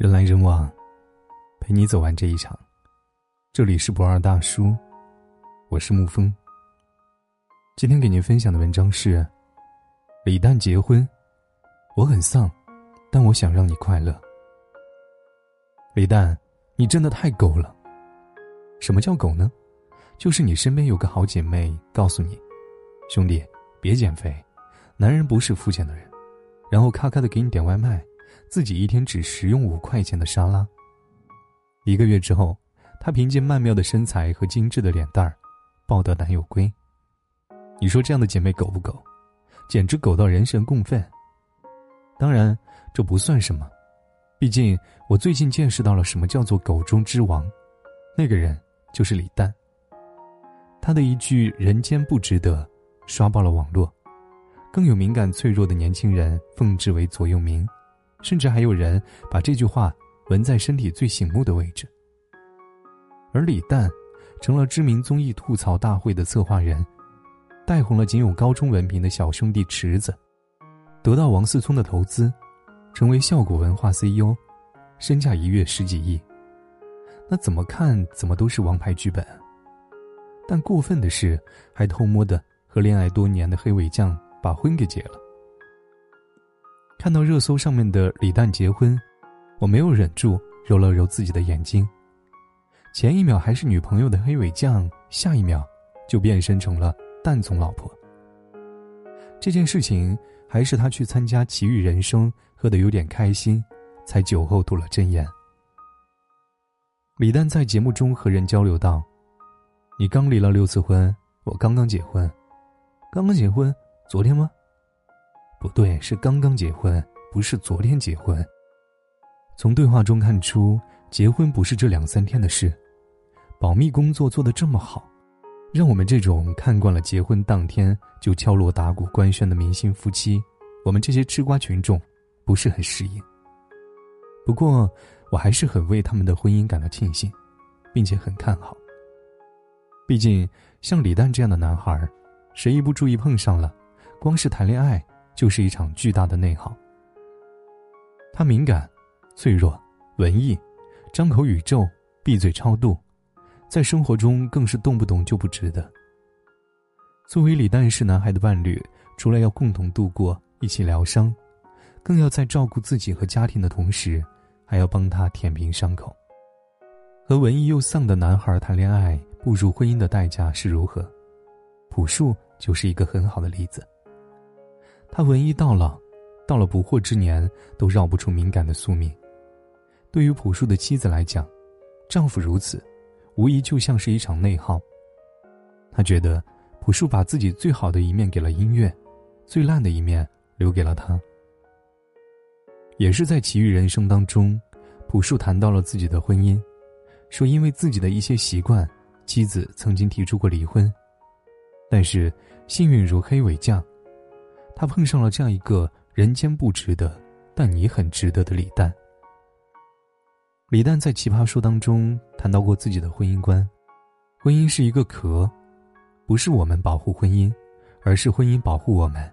人来人往，陪你走完这一场。这里是不二大叔，我是沐风。今天给您分享的文章是：李诞结婚，我很丧，但我想让你快乐。李诞，你真的太狗了。什么叫狗呢？就是你身边有个好姐妹告诉你：“兄弟，别减肥，男人不是肤浅的人。”然后咔咔的给你点外卖。自己一天只食用五块钱的沙拉。一个月之后，她凭借曼妙的身材和精致的脸蛋儿，抱得男友归。你说这样的姐妹狗不狗？简直狗到人神共愤。当然，这不算什么，毕竟我最近见识到了什么叫做狗中之王，那个人就是李诞。他的一句“人间不值得”，刷爆了网络，更有敏感脆弱的年轻人奉之为座右铭。甚至还有人把这句话纹在身体最醒目的位置。而李诞，成了知名综艺吐槽大会的策划人，带红了仅有高中文凭的小兄弟池子，得到王思聪的投资，成为效果文化 CEO，身价一跃十几亿。那怎么看怎么都是王牌剧本。但过分的是，还偷摸的和恋爱多年的黑尾酱把婚给结了。看到热搜上面的李诞结婚，我没有忍住揉了揉自己的眼睛。前一秒还是女朋友的黑尾酱，下一秒就变身成了蛋总老婆。这件事情还是他去参加《奇遇人生》喝得有点开心，才酒后吐了真言。李诞在节目中和人交流道：“你刚离了六次婚，我刚刚结婚，刚刚结婚，昨天吗？”不对，是刚刚结婚，不是昨天结婚。从对话中看出，结婚不是这两三天的事，保密工作做得这么好，让我们这种看惯了结婚当天就敲锣打鼓官宣的明星夫妻，我们这些吃瓜群众，不是很适应。不过，我还是很为他们的婚姻感到庆幸，并且很看好。毕竟，像李诞这样的男孩，谁一不注意碰上了，光是谈恋爱。就是一场巨大的内耗。他敏感、脆弱、文艺，张口宇宙，闭嘴超度，在生活中更是动不动就不值得。作为李诞是男孩的伴侣，除了要共同度过、一起疗伤，更要在照顾自己和家庭的同时，还要帮他舔平伤口。和文艺又丧的男孩谈恋爱，步入婚姻的代价是如何？朴树就是一个很好的例子。他文艺到老，到了不惑之年都绕不出敏感的宿命。对于朴树的妻子来讲，丈夫如此，无疑就像是一场内耗。他觉得朴树把自己最好的一面给了音乐，最烂的一面留给了他。也是在《奇遇人生》当中，朴树谈到了自己的婚姻，说因为自己的一些习惯，妻子曾经提出过离婚，但是幸运如黑尾酱。他碰上了这样一个人间不值得，但你很值得的李诞。李诞在《奇葩说》当中谈到过自己的婚姻观：婚姻是一个壳，不是我们保护婚姻，而是婚姻保护我们。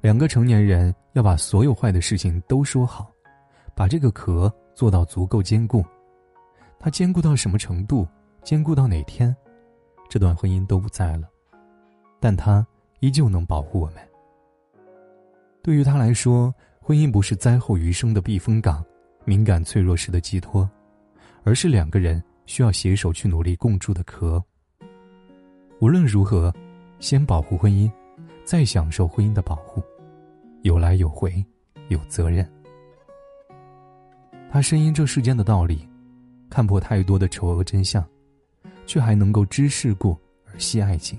两个成年人要把所有坏的事情都说好，把这个壳做到足够坚固。它坚固到什么程度？坚固到哪天，这段婚姻都不在了，但它依旧能保护我们。对于他来说，婚姻不是灾后余生的避风港，敏感脆弱时的寄托，而是两个人需要携手去努力共筑的壳。无论如何，先保护婚姻，再享受婚姻的保护，有来有回，有责任。他深谙这世间的道理，看破太多的丑恶真相，却还能够知世故而惜爱情。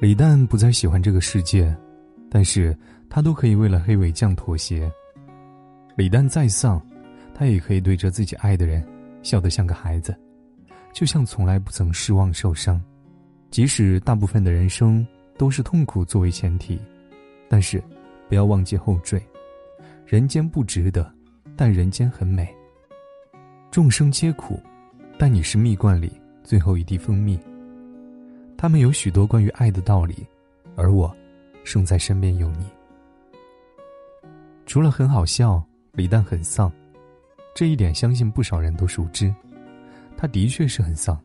李诞不再喜欢这个世界，但是。他都可以为了黑尾酱妥协。李诞再丧，他也可以对着自己爱的人笑得像个孩子，就像从来不曾失望受伤。即使大部分的人生都是痛苦作为前提，但是不要忘记后缀：人间不值得，但人间很美。众生皆苦，但你是蜜罐里最后一滴蜂蜜。他们有许多关于爱的道理，而我，生在身边有你。除了很好笑，李诞很丧，这一点相信不少人都熟知。他的确是很丧，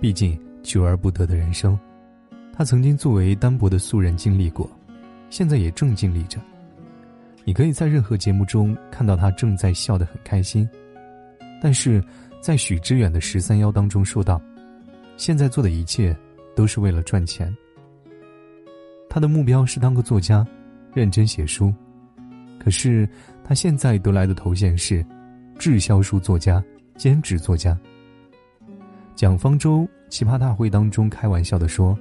毕竟求而不得的人生，他曾经作为单薄的素人经历过，现在也正经历着。你可以在任何节目中看到他正在笑得很开心，但是在许知远的十三幺当中说道：“现在做的一切都是为了赚钱。”他的目标是当个作家，认真写书，可是他现在得来的头衔是滞销书作家、兼职作家。蒋方舟奇葩大会当中开玩笑的说：“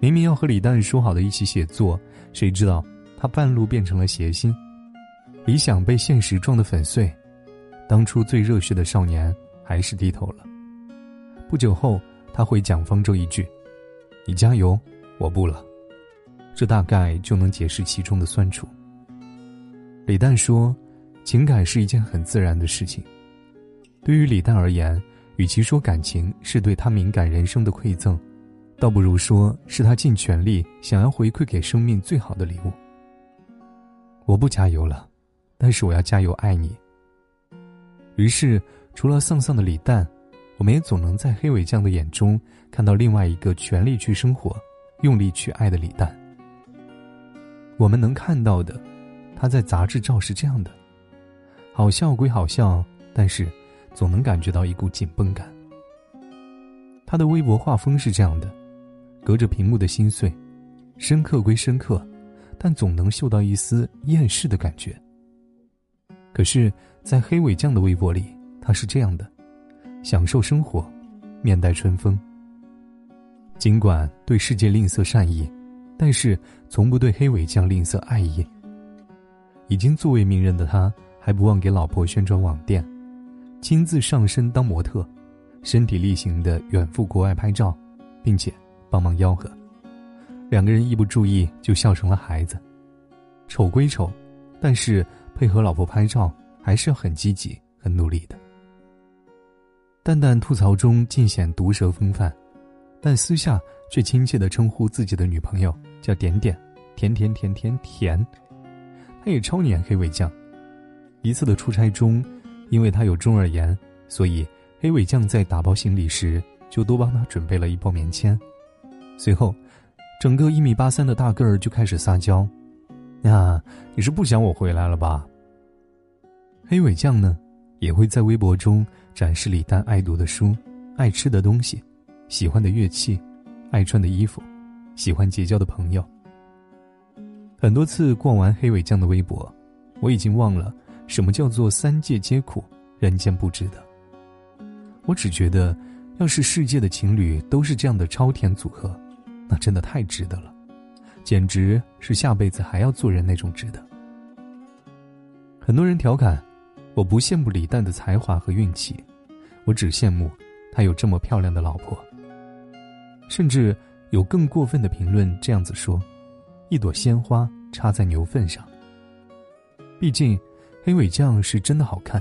明明要和李诞说好的一起写作，谁知道他半路变成了谐星，理想被现实撞得粉碎，当初最热血的少年还是低头了。”不久后，他回蒋方舟一句：“你加油，我不了。”这大概就能解释其中的酸楚。李诞说：“情感是一件很自然的事情，对于李诞而言。”与其说感情是对他敏感人生的馈赠，倒不如说是他尽全力想要回馈给生命最好的礼物。我不加油了，但是我要加油爱你。于是，除了丧丧的李诞，我们也总能在黑尾酱的眼中看到另外一个全力去生活、用力去爱的李诞。我们能看到的，他在杂志照是这样的，好笑归好笑，但是。总能感觉到一股紧绷感。他的微博画风是这样的，隔着屏幕的心碎，深刻归深刻，但总能嗅到一丝厌世的感觉。可是，在黑尾酱的微博里，他是这样的，享受生活，面带春风。尽管对世界吝啬善意，但是从不对黑尾酱吝啬爱意。已经作为名人的他，还不忘给老婆宣传网店。亲自上身当模特，身体力行的远赴国外拍照，并且帮忙吆喝。两个人一不注意就笑成了孩子。丑归丑，但是配合老婆拍照还是很积极、很努力的。淡淡吐槽中尽显毒舌风范，但私下却亲切的称呼自己的女朋友叫点点，甜甜甜甜甜。他也超黏黑尾酱。一次的出差中。因为他有中耳炎，所以黑尾酱在打包行李时就多帮他准备了一包棉签。随后，整个一米八三的大个儿就开始撒娇：“呀，你是不想我回来了吧？”黑尾酱呢，也会在微博中展示李诞爱读的书、爱吃的东西、喜欢的乐器、爱穿的衣服、喜欢结交的朋友。很多次逛完黑尾酱的微博，我已经忘了。什么叫做三界皆苦，人间不值得？我只觉得，要是世界的情侣都是这样的超甜组合，那真的太值得了，简直是下辈子还要做人那种值得。很多人调侃，我不羡慕李诞的才华和运气，我只羡慕他有这么漂亮的老婆。甚至有更过分的评论这样子说：一朵鲜花插在牛粪上。毕竟。黑尾酱是真的好看，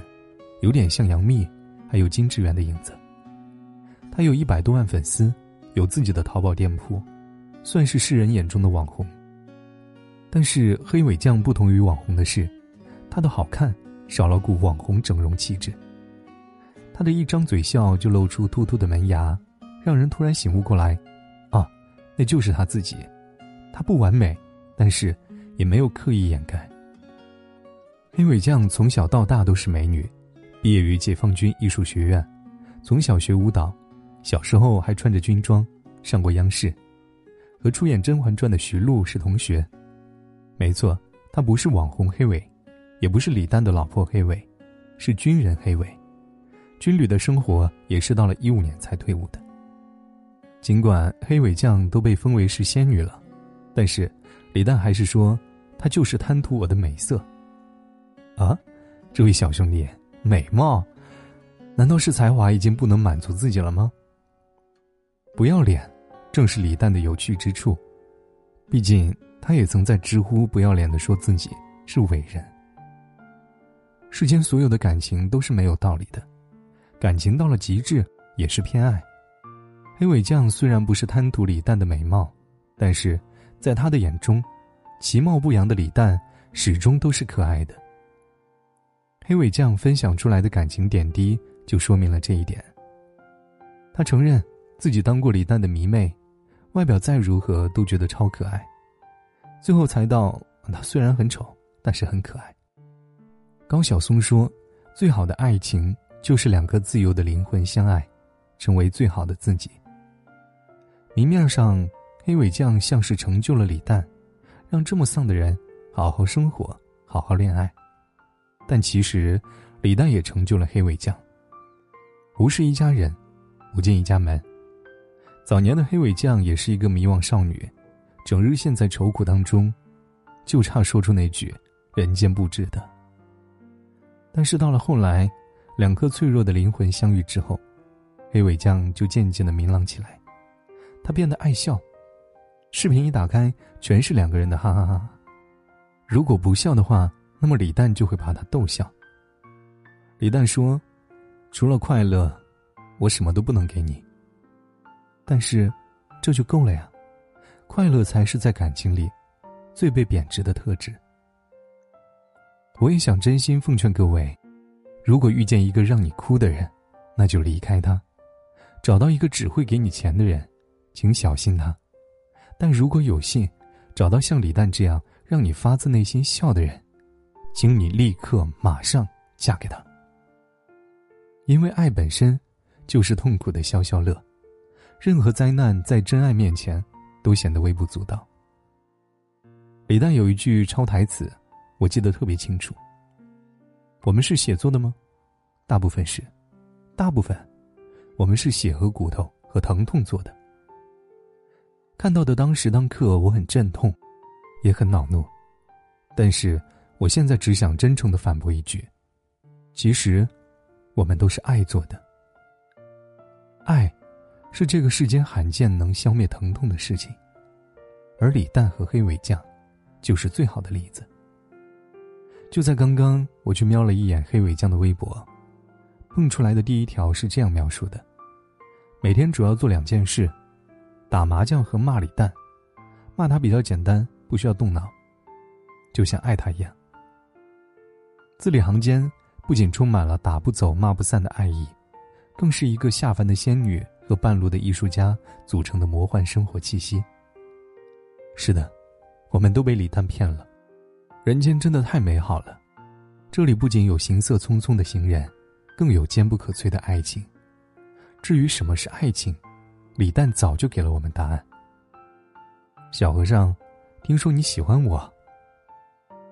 有点像杨幂，还有金智媛的影子。他有一百多万粉丝，有自己的淘宝店铺，算是世人眼中的网红。但是黑尾酱不同于网红的是，他的好看少了股网红整容气质。他的一张嘴笑就露出突突的门牙，让人突然醒悟过来，啊，那就是他自己。他不完美，但是也没有刻意掩盖。黑尾酱从小到大都是美女，毕业于解放军艺术学院，从小学舞蹈，小时候还穿着军装，上过央视，和出演《甄嬛传》的徐璐是同学。没错，她不是网红黑尾，也不是李诞的老婆黑尾，是军人黑尾。军旅的生活也是到了一五年才退伍的。尽管黑尾酱都被封为是仙女了，但是李诞还是说，他就是贪图我的美色。啊，这位小兄弟，美貌，难道是才华已经不能满足自己了吗？不要脸，正是李诞的有趣之处。毕竟，他也曾在知乎不要脸的说自己是伟人。世间所有的感情都是没有道理的，感情到了极致也是偏爱。黑尾酱虽然不是贪图李诞的美貌，但是在他的眼中，其貌不扬的李诞始终都是可爱的。黑尾酱分享出来的感情点滴就说明了这一点。他承认自己当过李诞的迷妹，外表再如何都觉得超可爱。最后才到他虽然很丑，但是很可爱。高晓松说：“最好的爱情就是两个自由的灵魂相爱，成为最好的自己。”明面上，黑尾酱像是成就了李诞，让这么丧的人好好生活，好好恋爱。但其实，李诞也成就了黑尾酱。无事一家人，无进一家门。早年的黑尾酱也是一个迷惘少女，整日陷在愁苦当中，就差说出那句“人间不值得”。但是到了后来，两颗脆弱的灵魂相遇之后，黑尾酱就渐渐的明朗起来。她变得爱笑，视频一打开，全是两个人的哈哈哈。如果不笑的话，那么李诞就会把他逗笑。李诞说：“除了快乐，我什么都不能给你。但是，这就够了呀，快乐才是在感情里最被贬值的特质。”我也想真心奉劝各位：如果遇见一个让你哭的人，那就离开他；找到一个只会给你钱的人，请小心他；但如果有幸找到像李诞这样让你发自内心笑的人，请你立刻马上嫁给他，因为爱本身就是痛苦的消消乐，任何灾难在真爱面前都显得微不足道。李诞有一句超台词，我记得特别清楚。我们是血做的吗？大部分是，大部分，我们是血和骨头和疼痛做的。看到的当时当刻，我很阵痛，也很恼怒，但是。我现在只想真诚的反驳一句：其实，我们都是爱做的。爱，是这个世间罕见能消灭疼痛的事情，而李诞和黑尾酱，就是最好的例子。就在刚刚，我去瞄了一眼黑尾酱的微博，蹦出来的第一条是这样描述的：每天主要做两件事，打麻将和骂李诞，骂他比较简单，不需要动脑，就像爱他一样。字里行间不仅充满了打不走、骂不散的爱意，更是一个下凡的仙女和半路的艺术家组成的魔幻生活气息。是的，我们都被李诞骗了。人间真的太美好了，这里不仅有行色匆匆的行人，更有坚不可摧的爱情。至于什么是爱情，李诞早就给了我们答案。小和尚，听说你喜欢我。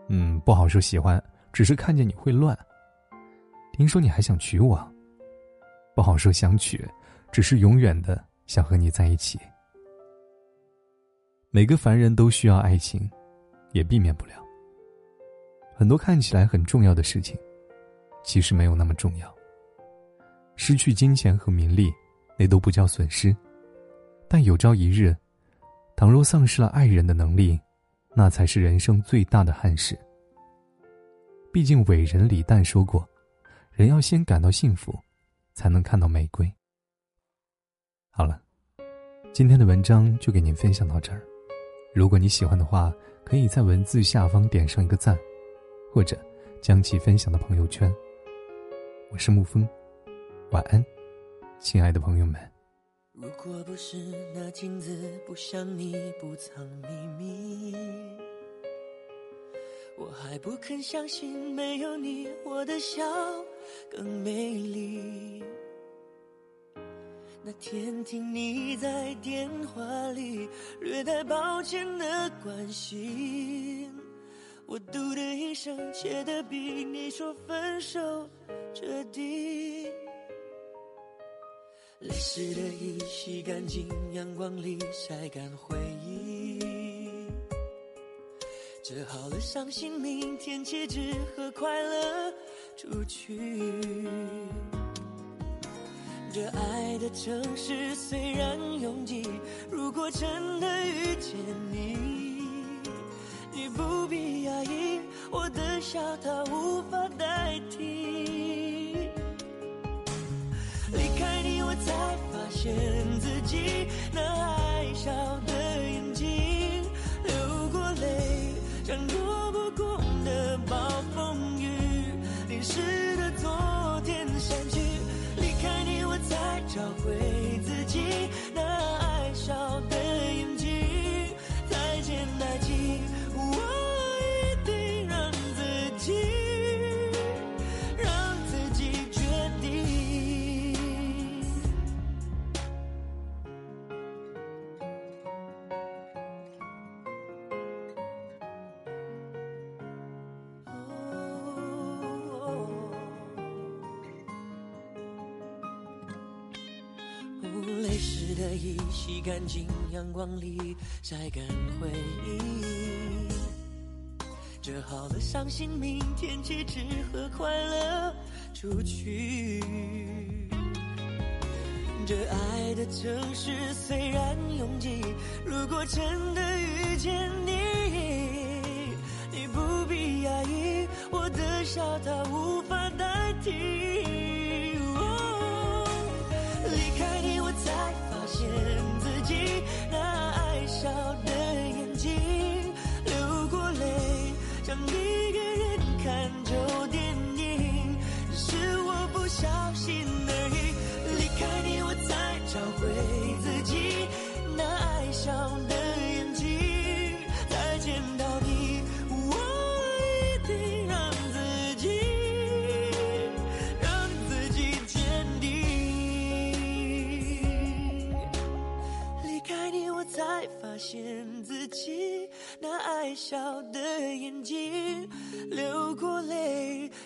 嗯，不好说喜欢。只是看见你会乱。听说你还想娶我，不好说想娶，只是永远的想和你在一起。每个凡人都需要爱情，也避免不了。很多看起来很重要的事情，其实没有那么重要。失去金钱和名利，那都不叫损失，但有朝一日，倘若丧失了爱人的能力，那才是人生最大的憾事。毕竟伟人李诞说过：“人要先感到幸福，才能看到玫瑰。”好了，今天的文章就给您分享到这儿。如果你喜欢的话，可以在文字下方点上一个赞，或者将其分享到朋友圈。我是沐风，晚安，亲爱的朋友们。如果不是那镜子不像你不藏秘密。我还不肯相信，没有你，我的笑更美丽。那天听你在电话里略带抱歉的关心，我嘟的一声，切的比你说分手彻底。泪湿的衣洗干净，阳光里晒干回忆。折好了伤心，明天起只和快乐出去。这爱的城市虽然拥挤，如果真的遇见你，你不必压抑，我的笑它无法代替。我才发现自己那爱笑的眼睛流过泪像躲不过的暴风雨淋湿的昨天删去离开你我才找回洗干净阳光里晒干回忆。折好了伤心，明天起只和快乐出去。这爱的城市虽然拥挤，如果真的遇见你，你不必压抑，我的笑它无法代替。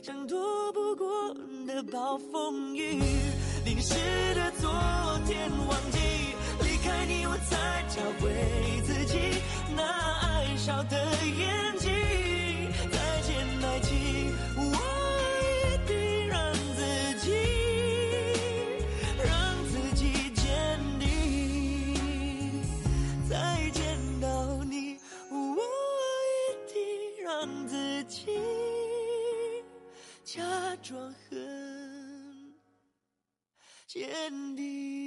像躲不过的暴风雨。淋湿的昨坚定